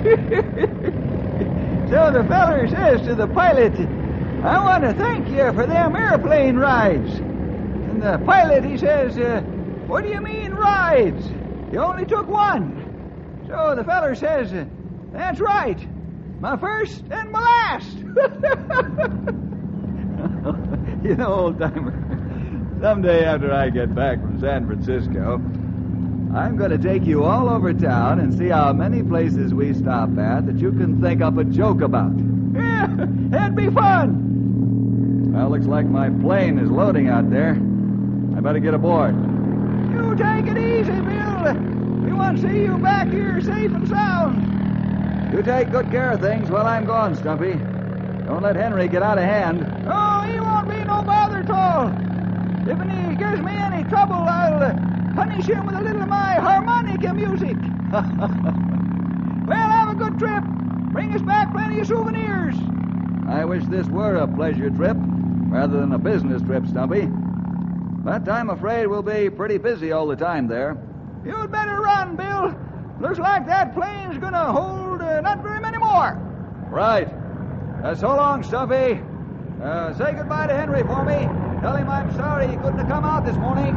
So the feller says to the pilot, I want to thank you for them airplane rides. And the pilot, he says, uh, What do you mean rides? You only took one. So the feller says, That's right. My first and my last. you know, old timer, someday after I get back from San Francisco, I'm going to take you all over town and see how many places we stop at that you can think up a joke about. Yeah, it'd be fun. Well, looks like my plane is loading out there. I better get aboard. You take it easy, Bill. We want to see you back here safe and sound. You take good care of things while I'm gone, Stumpy. Don't let Henry get out of hand. Oh, he won't be no bother at all. If he gives me any trouble, I'll uh, punish him with a little of my harmonica music. well, have a good trip. Bring us back plenty of souvenirs. I wish this were a pleasure trip rather than a business trip, Stumpy. But I'm afraid we'll be pretty busy all the time there. You'd better run, Bill. Looks like that plane's gonna hold uh, not very many more. Right. Uh, so long, Stumpy. Uh, say goodbye to Henry for me. Tell him I'm sorry he couldn't have come out this morning.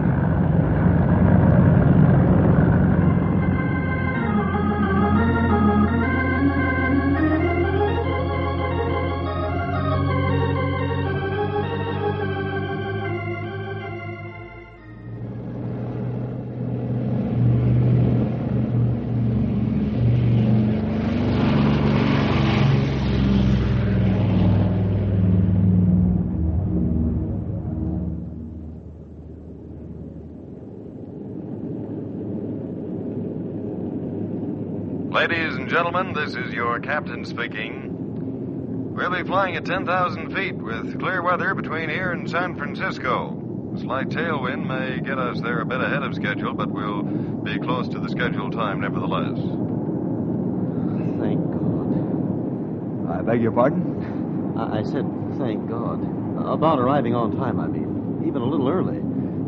Gentlemen, this is your captain speaking. We'll be flying at 10,000 feet with clear weather between here and San Francisco. A slight tailwind may get us there a bit ahead of schedule, but we'll be close to the scheduled time nevertheless. Thank God. I beg your pardon? I, I said thank God. About arriving on time, I mean. Even a little early.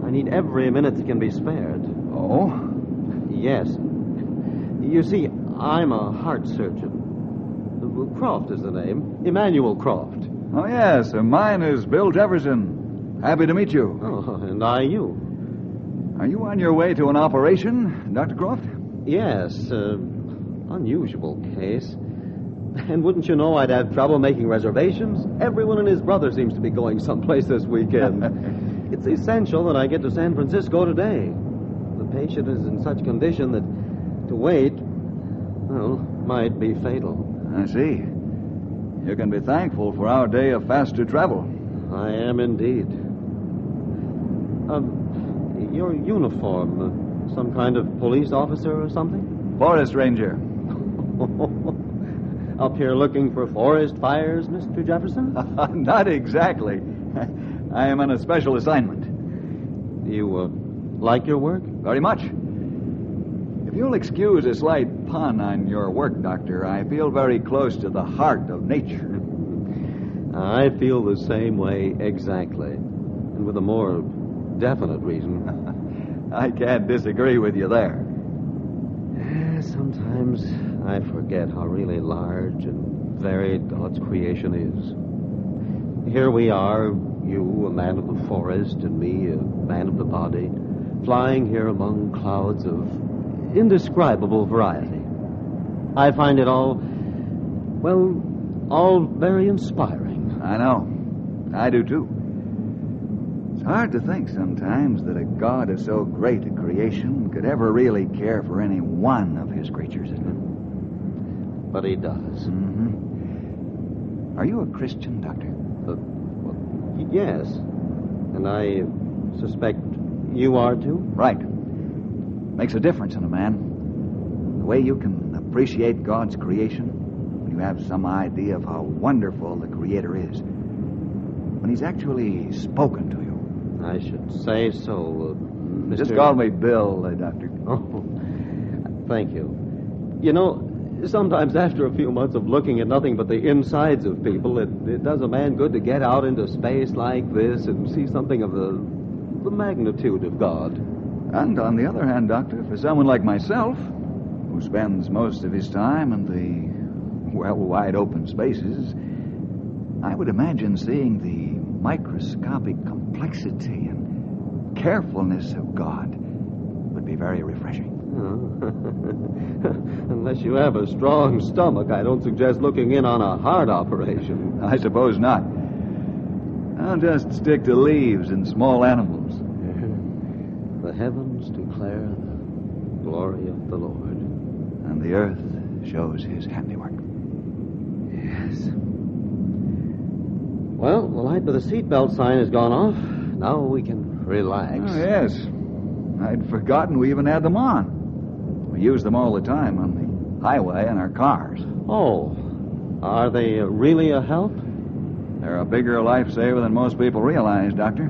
I need every minute that can be spared. Oh? Yes. You see, I'm a heart surgeon. Croft is the name. Emmanuel Croft. Oh, yes. Mine is Bill Jefferson. Happy to meet you. Oh, and I you. Are you on your way to an operation, Dr. Croft? Yes, uh, unusual case. And wouldn't you know I'd have trouble making reservations? Everyone and his brother seems to be going someplace this weekend. it's essential that I get to San Francisco today. The patient is in such condition that to wait, well, might be fatal. I see. You can be thankful for our day of faster travel. I am indeed. Um, your uniform, uh, some kind of police officer or something? Forest Ranger. Up here looking for forest fires, Mr. Jefferson? Not exactly. I am on a special assignment. You uh, like your work? Very much. If you'll excuse a slight pun on your work, Doctor, I feel very close to the heart of nature. I feel the same way exactly, and with a more definite reason. I can't disagree with you there. Eh, Sometimes I forget how really large and varied God's creation is. Here we are, You, a man of the forest, and me, a man of the body, flying here among clouds of indescribable variety. I find it all, well, all very inspiring. I know. I do too. It's hard to think sometimes that a God of so great a creation could ever really care for any one of his creatures, isn't it? But he does. Mm-hmm. Are you a Christian, Doctor? Uh, well, yes. And I suspect you are too? Right. Makes a difference in a man. The way you can appreciate God's creation when you have some idea of how wonderful the Creator is. When He's actually spoken to you. I should say so, uh, Mr. Just call me Bill, uh, Doctor. Oh, thank you. You know, sometimes after a few months of looking at nothing but the insides of people, it, it does a man good to get out into space like this and see something of the, the magnitude of God. And on the other hand, Doctor, for someone like myself, who spends most of his time in the, well, wide open spaces, I would imagine seeing the microscopic complexity and carefulness of God would be very refreshing. Unless you have a strong stomach, I don't suggest looking in on a heart operation. I suppose not. I'll just stick to leaves and small animals. The heavens declare the glory of the Lord. And the earth shows his handiwork. Yes. Well, the light by the seatbelt sign has gone off. Now we can relax. Oh, yes. I'd forgotten we even had them on. We use them all the time on the highway in our cars. Oh, are they really a help? They're a bigger lifesaver than most people realize, Doctor.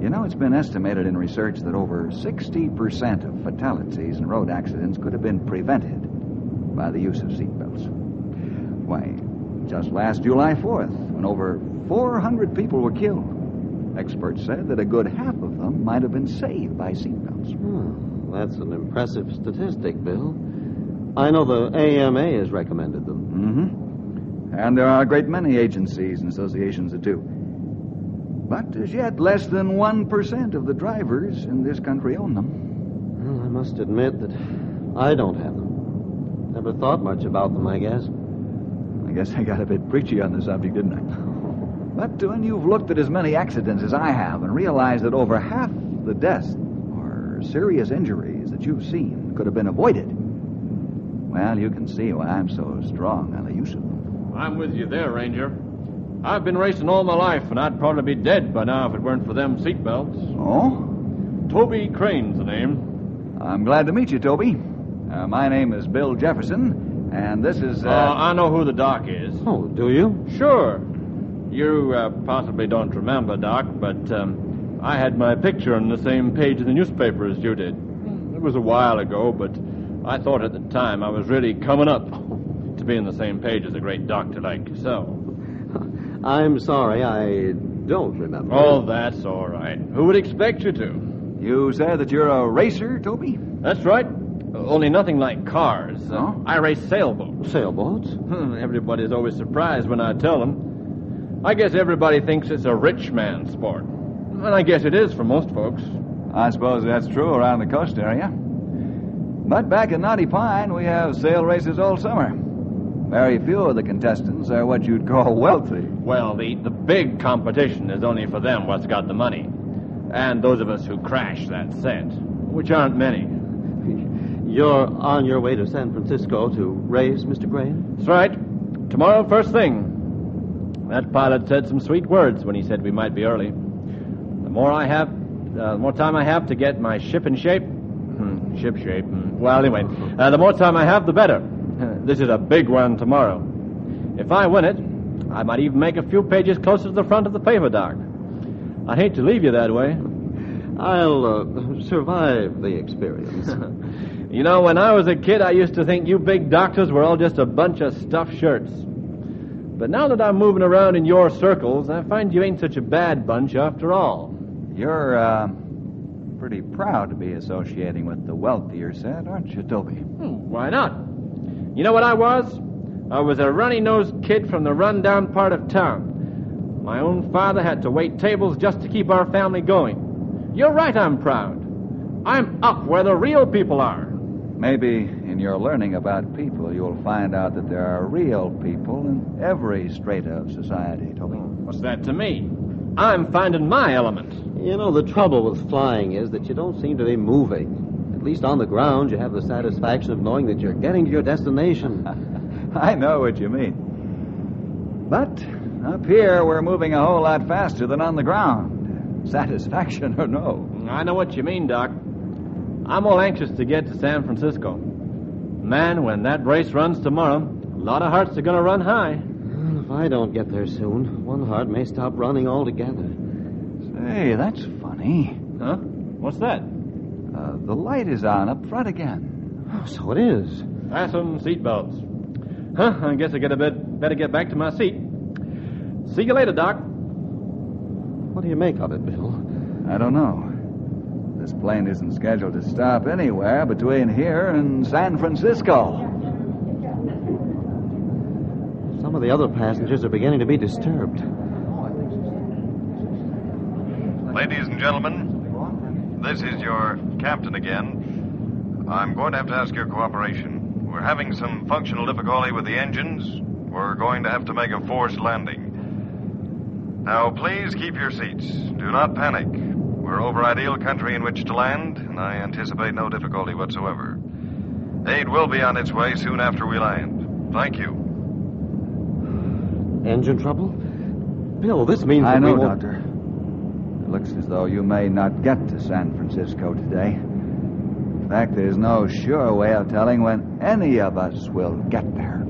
You know, it's been estimated in research that over 60% of fatalities in road accidents could have been prevented by the use of seatbelts. Why, just last July 4th, when over 400 people were killed, experts said that a good half of them might have been saved by seatbelts. Hmm, that's an impressive statistic, Bill. I know the AMA has recommended them. Mm-hmm. And there are a great many agencies and associations that do. But as yet, less than 1% of the drivers in this country own them. Well, I must admit that I don't have them. Never thought much about them, I guess. I guess I got a bit preachy on the subject, didn't I? But uh, when you've looked at as many accidents as I have and realized that over half the deaths or serious injuries that you've seen could have been avoided, well, you can see why I'm so strong on the use of them. I'm with you there, Ranger. I've been racing all my life, and I'd probably be dead by now if it weren't for them seatbelts. Oh? Toby Crane's the name. I'm glad to meet you, Toby. Uh, my name is Bill Jefferson, and this is. Uh, Uh... I know who the doc is. Oh, do you? Sure. You uh, possibly don't remember, Doc, but um, I had my picture on the same page in the newspaper as you did. It was a while ago, but I thought at the time I was really coming up to be in the same page as a great doctor like yourself. I'm sorry, I don't remember. Oh, that's all right. Who would expect you to? You said that you're a racer, Toby? That's right. Only nothing like cars. Uh, Oh? I race sailboats. Sailboats? Everybody's always surprised when I tell them. I guess everybody thinks it's a rich man's sport. And I guess it is for most folks. I suppose that's true around the coast area. But back in Knotty Pine, we have sail races all summer. Very few of the contestants are what you'd call wealthy. Well, the, the big competition is only for them what's got the money. And those of us who crash that set, which aren't many. You're on your way to San Francisco to race, Mr. Crane? That's right. Tomorrow, first thing. That pilot said some sweet words when he said we might be early. The more I have, uh, the more time I have to get my ship in shape. Hmm, ship shape. hmm. Well, anyway, uh, the more time I have, the better. This is a big one tomorrow. If I win it, I might even make a few pages closer to the front of the paper, Doc. I hate to leave you that way. I'll uh, survive the experience. You know, when I was a kid, I used to think you big doctors were all just a bunch of stuffed shirts. But now that I'm moving around in your circles, I find you ain't such a bad bunch after all. You're, uh, pretty proud to be associating with the wealthier set, aren't you, Toby? Hmm, why not? You know what I was? I was a runny nosed kid from the rundown part of town. My own father had to wait tables just to keep our family going. You're right, I'm proud. I'm up where the real people are. Maybe in your learning about people, you'll find out that there are real people in every strata of society, Toby. What's that to me? I'm finding my element. You know, the trouble with flying is that you don't seem to be moving. At least on the ground, you have the satisfaction of knowing that you're getting to your destination. I know what you mean. But up here, we're moving a whole lot faster than on the ground. Satisfaction or no. I know what you mean, Doc. I'm all anxious to get to San Francisco. Man, when that race runs tomorrow, a lot of hearts are going to run high. Well, if I don't get there soon, one heart may stop running altogether. Say, that's funny. Huh? What's that? Uh, the light is on up front again. Oh, so it is. Fasten seatbelts. Huh? I guess I get a bit better get back to my seat. See you later, Doc. What do you make of it, Bill? I don't know. This plane isn't scheduled to stop anywhere between here and San Francisco. Some of the other passengers are beginning to be disturbed. Ladies and gentlemen, this is your captain again. I'm going to have to ask your cooperation. We're having some functional difficulty with the engines. We're going to have to make a forced landing. Now, please keep your seats. Do not panic. We're over ideal country in which to land, and I anticipate no difficulty whatsoever. Aid will be on its way soon after we land. Thank you. Engine trouble? Bill, this means I that know, we won't... Doctor. Looks as though you may not get to San Francisco today. In fact, there's no sure way of telling when any of us will get there.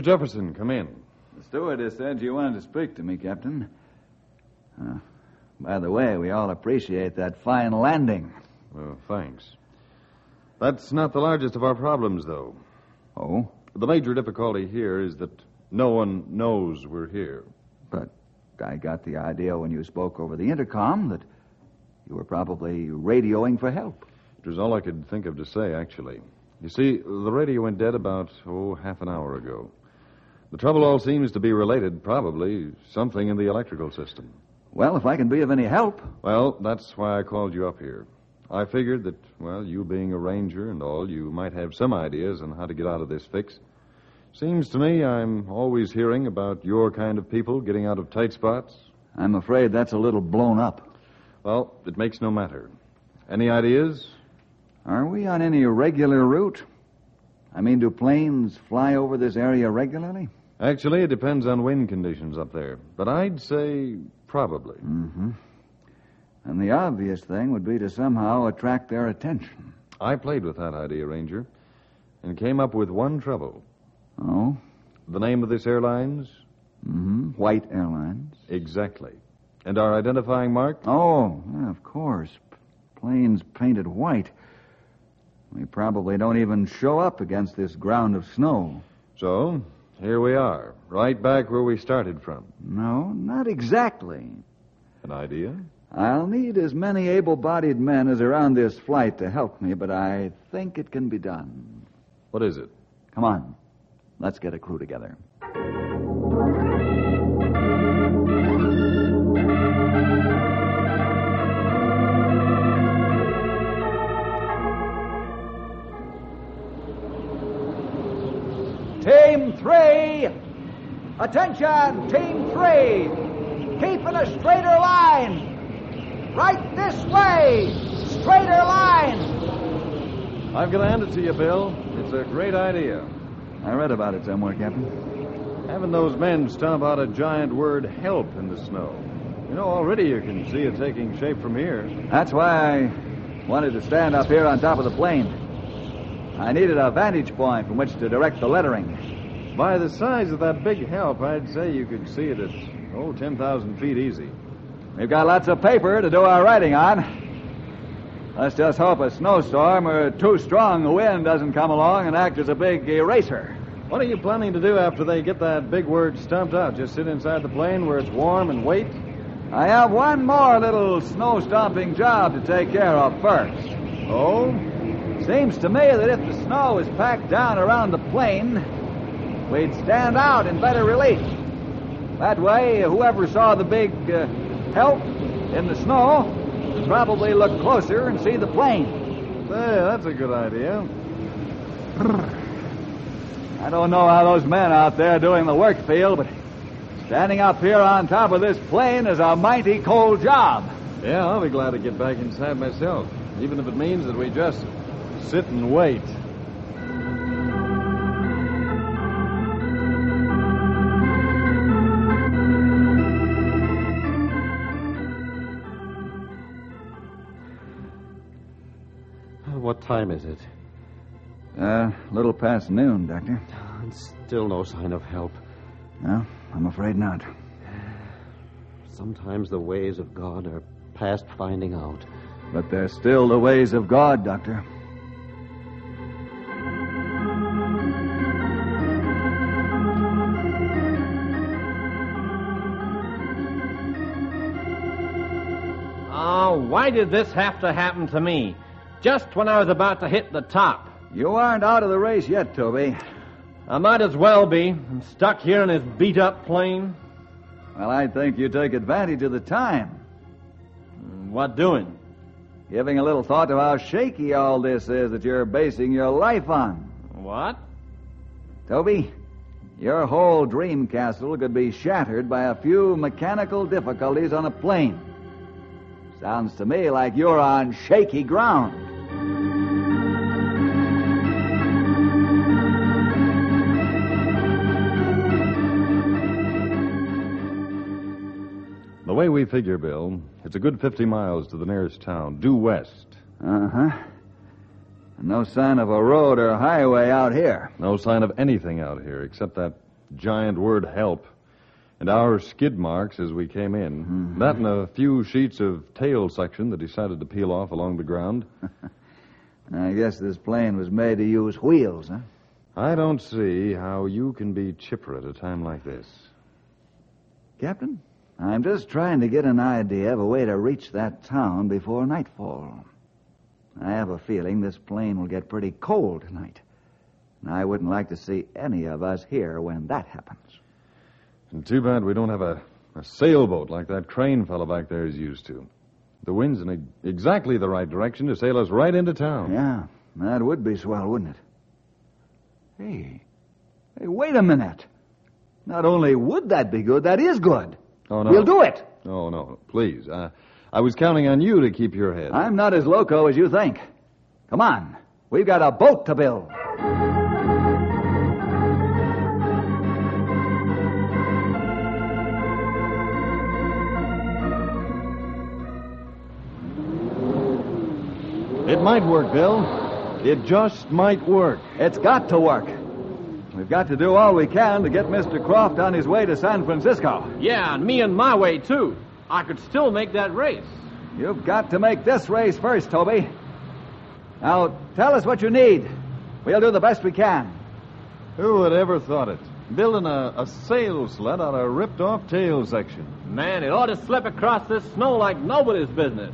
Jefferson, come in. The stewardess said you wanted to speak to me, Captain. Uh, by the way, we all appreciate that fine landing. Oh, thanks. That's not the largest of our problems, though. Oh, The major difficulty here is that no one knows we're here. but I got the idea when you spoke over the intercom that you were probably radioing for help. It was all I could think of to say, actually. You see, the radio went dead about, oh, half an hour ago. The trouble all seems to be related, probably, something in the electrical system. Well, if I can be of any help. Well, that's why I called you up here. I figured that, well, you being a ranger and all, you might have some ideas on how to get out of this fix. Seems to me I'm always hearing about your kind of people getting out of tight spots. I'm afraid that's a little blown up. Well, it makes no matter. Any ideas? Are we on any regular route? I mean, do planes fly over this area regularly? Actually, it depends on wind conditions up there. But I'd say probably. Mm-hmm. And the obvious thing would be to somehow attract their attention. I played with that idea, Ranger, and came up with one trouble. Oh? The name of this airline's? Mm-hmm. White Airlines. Exactly. And our identifying mark? Oh, yeah, of course. P- Planes painted white. We probably don't even show up against this ground of snow. So, here we are, right back where we started from. No, not exactly. An idea? I'll need as many able bodied men as are on this flight to help me, but I think it can be done. What is it? Come on. Let's get a crew together. Three! Attention, Team three! Keep in a straighter line! Right this way! Straighter line! I'm going to hand it to you, Bill. It's a great idea. I read about it somewhere, Captain. Having those men stomp out a giant word help in the snow. You know, already you can see it taking shape from here. That's why I wanted to stand up here on top of the plane. I needed a vantage point from which to direct the lettering. By the size of that big help, I'd say you could see it at, oh, 10,000 feet easy. We've got lots of paper to do our writing on. Let's just hope a snowstorm or too strong a wind doesn't come along and act as a big eraser. What are you planning to do after they get that big word stumped out? Just sit inside the plane where it's warm and wait? I have one more little snow stomping job to take care of first. Oh? Seems to me that if the snow is packed down around the plane, we'd stand out in better relief. That way, whoever saw the big uh, help in the snow would probably look closer and see the plane. Hey, that's a good idea. I don't know how those men out there doing the work feel, but standing up here on top of this plane is a mighty cold job. Yeah, I'll be glad to get back inside myself, even if it means that we just sit and wait. What time is it? Uh, a little past noon, Doctor. And still no sign of help. No, I'm afraid not. Sometimes the ways of God are past finding out. But they're still the ways of God, Doctor. Oh, why did this have to happen to me? Just when I was about to hit the top. You aren't out of the race yet, Toby. I might as well be. I'm stuck here in this beat up plane. Well, I think you take advantage of the time. What doing? Giving a little thought to how shaky all this is that you're basing your life on. What? Toby, your whole dream castle could be shattered by a few mechanical difficulties on a plane. Sounds to me like you're on shaky ground. The way we figure, Bill, it's a good 50 miles to the nearest town, due west. Uh huh. No sign of a road or highway out here. No sign of anything out here except that giant word help and our skid marks as we came in. That and a few sheets of tail section that decided to peel off along the ground. I guess this plane was made to use wheels, huh? I don't see how you can be chipper at a time like this. Captain, I'm just trying to get an idea of a way to reach that town before nightfall. I have a feeling this plane will get pretty cold tonight. And I wouldn't like to see any of us here when that happens. And too bad we don't have a, a sailboat like that Crane fellow back there is used to. The wind's in exactly the right direction to sail us right into town. Yeah, that would be swell, wouldn't it? Hey, hey, wait a minute. Not only would that be good, that is good. Oh, no. We'll do it. Oh, no, please. Uh, I was counting on you to keep your head. I'm not as loco as you think. Come on. We've got a boat to build. It might work, Bill. It just might work. It's got to work. We've got to do all we can to get Mr. Croft on his way to San Francisco. Yeah, and me and my way, too. I could still make that race. You've got to make this race first, Toby. Now, tell us what you need. We'll do the best we can. Who would ever thought it? Building a, a sail sled out of ripped off tail section. Man, it ought to slip across this snow like nobody's business.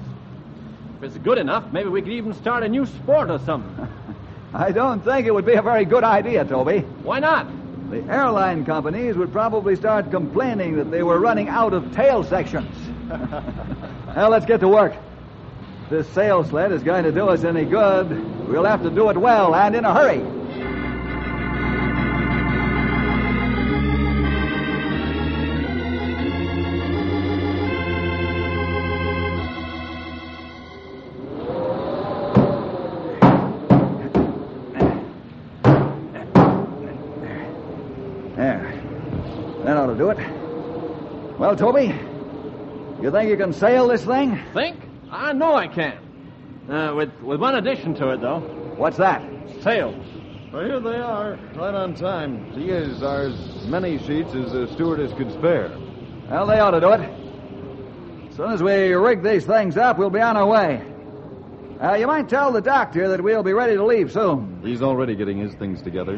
If it's good enough, maybe we could even start a new sport or something. I don't think it would be a very good idea, Toby. Why not? The airline companies would probably start complaining that they were running out of tail sections. well, let's get to work. If this sail sled is going to do us any good, we'll have to do it well and in a hurry. There. That ought to do it. Well, Toby, You think you can sail this thing? Think? I know I can. Uh, with, with one addition to it, though. What's that? Sails. Well, here they are, right on time. These are as many sheets as the stewardess could spare. Well, they ought to do it. As soon as we rig these things up, we'll be on our way. Uh, you might tell the doctor that we'll be ready to leave soon. He's already getting his things together.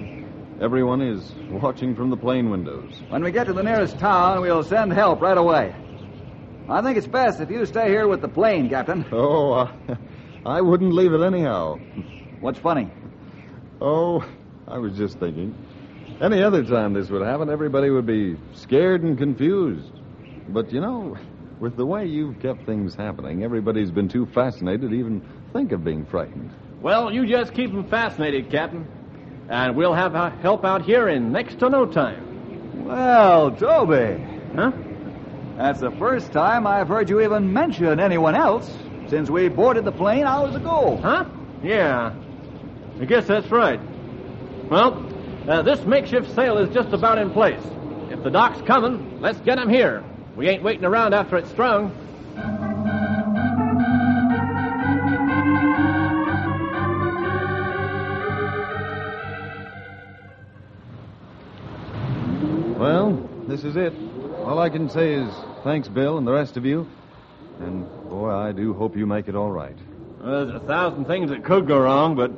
Everyone is watching from the plane windows. When we get to the nearest town, we'll send help right away. I think it's best if you stay here with the plane, Captain. Oh, uh, I wouldn't leave it anyhow. What's funny? Oh, I was just thinking. Any other time this would happen, everybody would be scared and confused. But you know, with the way you've kept things happening, everybody's been too fascinated to even think of being frightened. Well, you just keep them fascinated, Captain. And we'll have uh, help out here in next to no time. Well, Toby, Huh? that's the first time I've heard you even mention anyone else since we boarded the plane hours ago. Huh? Yeah. I guess that's right. Well, uh, this makeshift sail is just about in place. If the doc's coming, let's get him here. We ain't waiting around after it's strung. Well, this is it. All I can say is thanks, Bill, and the rest of you. And boy, I do hope you make it all right. Uh, there's a thousand things that could go wrong, but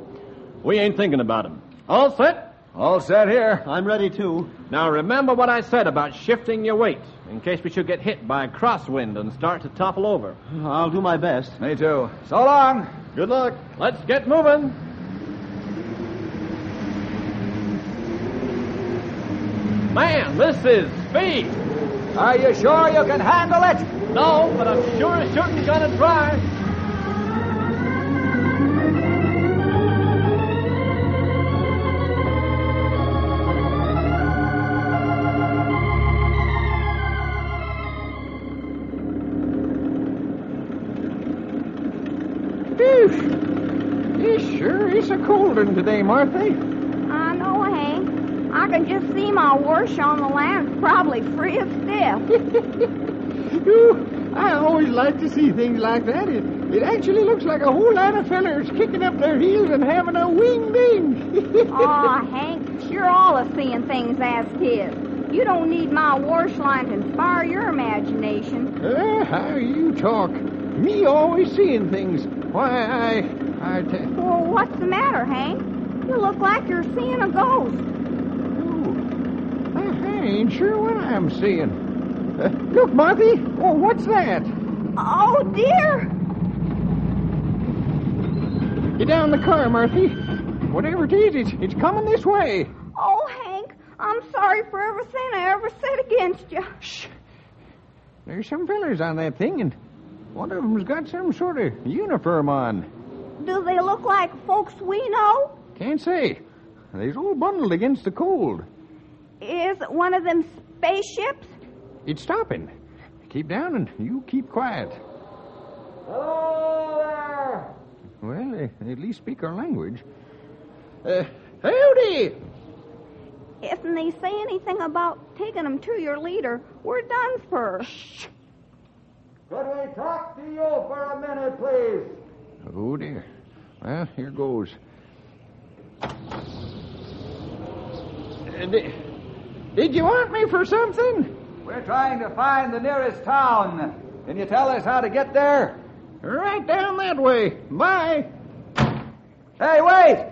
we ain't thinking about them. All set? All set here. I'm ready too. Now remember what I said about shifting your weight in case we should get hit by a crosswind and start to topple over. I'll do my best. Me too. So long. Good luck. Let's get moving. Man, this is speed. Are you sure you can handle it? No, but I'm sure as shooting gonna try. This sure is a cold one today, Marthy. I know, Hank. I can just see my wash on the land, probably free of stiff. Ooh, I always like to see things like that. It, it actually looks like a whole lot of fellers kicking up their heels and having a wing ding. Aw, Hank, you're all a seeing things as tis. You don't need my wash line to inspire your imagination. Uh, how you talk. Me always seeing things. Why, I... I t- Well, what's the matter, Hank? You look like you're seeing a ghost. Ooh, I, I ain't sure what I'm seeing. Uh, look, Marthy. Oh, what's that? Oh, dear. Get down in the car, Marthy. Whatever it is, it's, it's coming this way. Oh, Hank, I'm sorry for everything I ever said against you. Shh. There's some fellers on that thing, and one of them's got some sort of uniform on. Do they look like folks we know? Can't say. They's all bundled against the cold. Is one of them spaceships? It's stopping. Keep down and you keep quiet. Hello there. Well, they at least speak our language. Uh, howdy! If they say anything about taking them to your leader, we're done for. Could we talk to you for a minute, please? Oh, dear. Well, here goes. Uh, di- did you want me for something? We're trying to find the nearest town. Can you tell us how to get there? Right down that way. Bye. Hey, wait!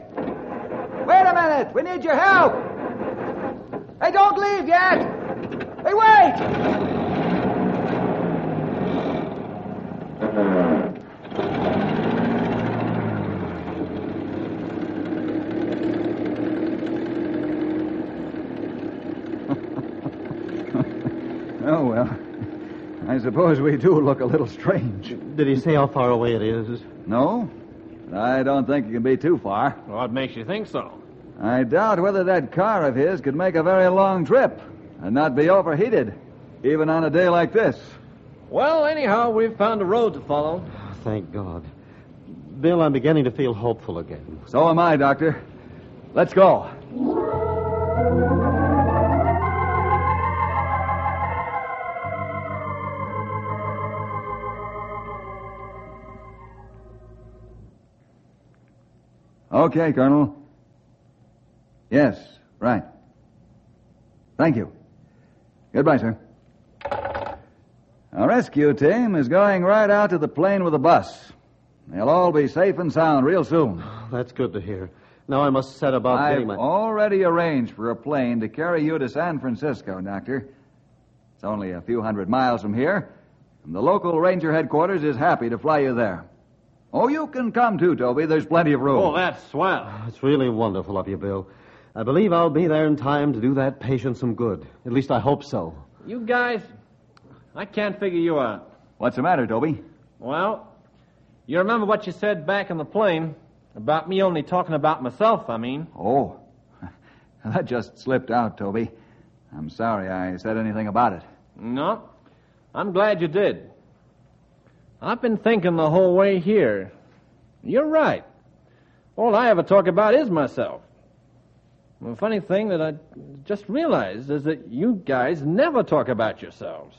Wait a minute! We need your help! Hey, don't leave yet! Hey, wait! oh, well. I suppose we do look a little strange. Did he say how far away it is? No? I don't think it can be too far. What makes you think so? I doubt whether that car of his could make a very long trip and not be overheated, even on a day like this. Well, anyhow, we've found a road to follow. Thank God. Bill, I'm beginning to feel hopeful again. So am I, Doctor. Let's go. Okay, Colonel. Yes, right. Thank you. Goodbye, sir. Our rescue team is going right out to the plane with a bus. They'll all be safe and sound real soon. That's good to hear. Now I must set about I've getting my. already arranged for a plane to carry you to San Francisco, Doctor. It's only a few hundred miles from here, and the local ranger headquarters is happy to fly you there. Oh, you can come too, Toby. There's plenty of room. Oh, that's swell. Ah, it's really wonderful of you, Bill. I believe I'll be there in time to do that patient some good. At least I hope so. You guys, I can't figure you out. What's the matter, Toby? Well, you remember what you said back in the plane about me only talking about myself, I mean. Oh, that just slipped out, Toby. I'm sorry I said anything about it. No, I'm glad you did. I've been thinking the whole way here. You're right. All I ever talk about is myself. The funny thing that I just realized is that you guys never talk about yourselves.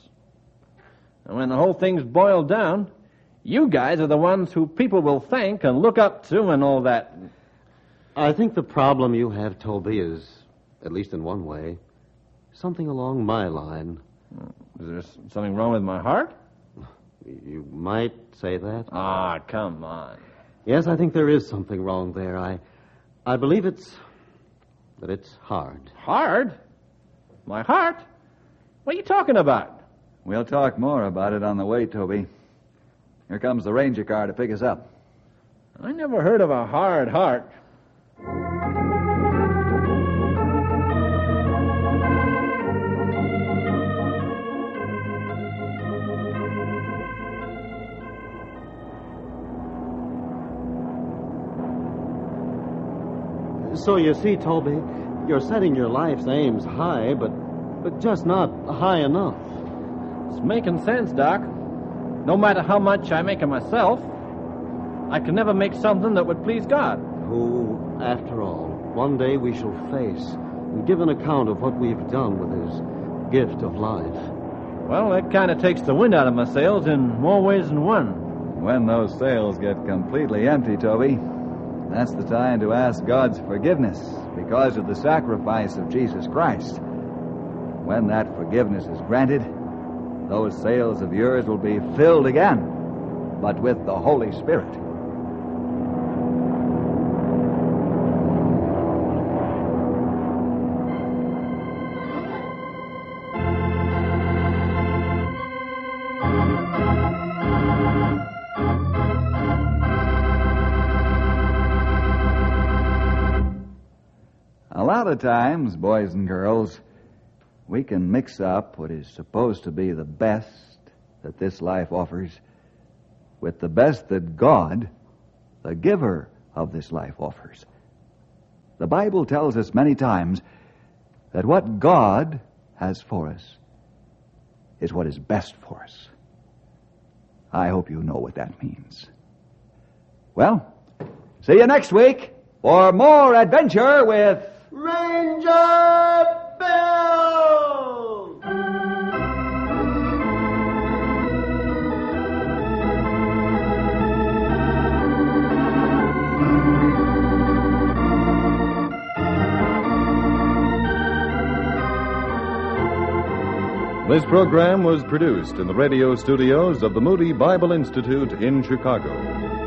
And when the whole thing's boiled down, you guys are the ones who people will thank and look up to and all that. I think the problem you have, Toby, is, at least in one way, something along my line. Is there something wrong with my heart? You might say that. Ah, come on. Yes, I think there is something wrong there. I, I believe it's that it's hard. Hard? My heart? What are you talking about? We'll talk more about it on the way, Toby. Here comes the ranger car to pick us up. I never heard of a hard heart. So you see, Toby, you're setting your life's aims high, but but just not high enough. It's making sense, Doc. No matter how much I make of myself, I can never make something that would please God. Who, after all, one day we shall face and give an account of what we've done with his gift of life. Well, that kind of takes the wind out of my sails in more ways than one. When those sails get completely empty, Toby, that's the time to ask God's forgiveness because of the sacrifice of Jesus Christ. When that forgiveness is granted, those sails of yours will be filled again, but with the Holy Spirit. Lot of times, boys and girls, we can mix up what is supposed to be the best that this life offers with the best that God, the giver of this life, offers. The Bible tells us many times that what God has for us is what is best for us. I hope you know what that means. Well, see you next week for more adventure with Ranger Bill! This program was produced in the radio studios of the Moody Bible Institute in Chicago.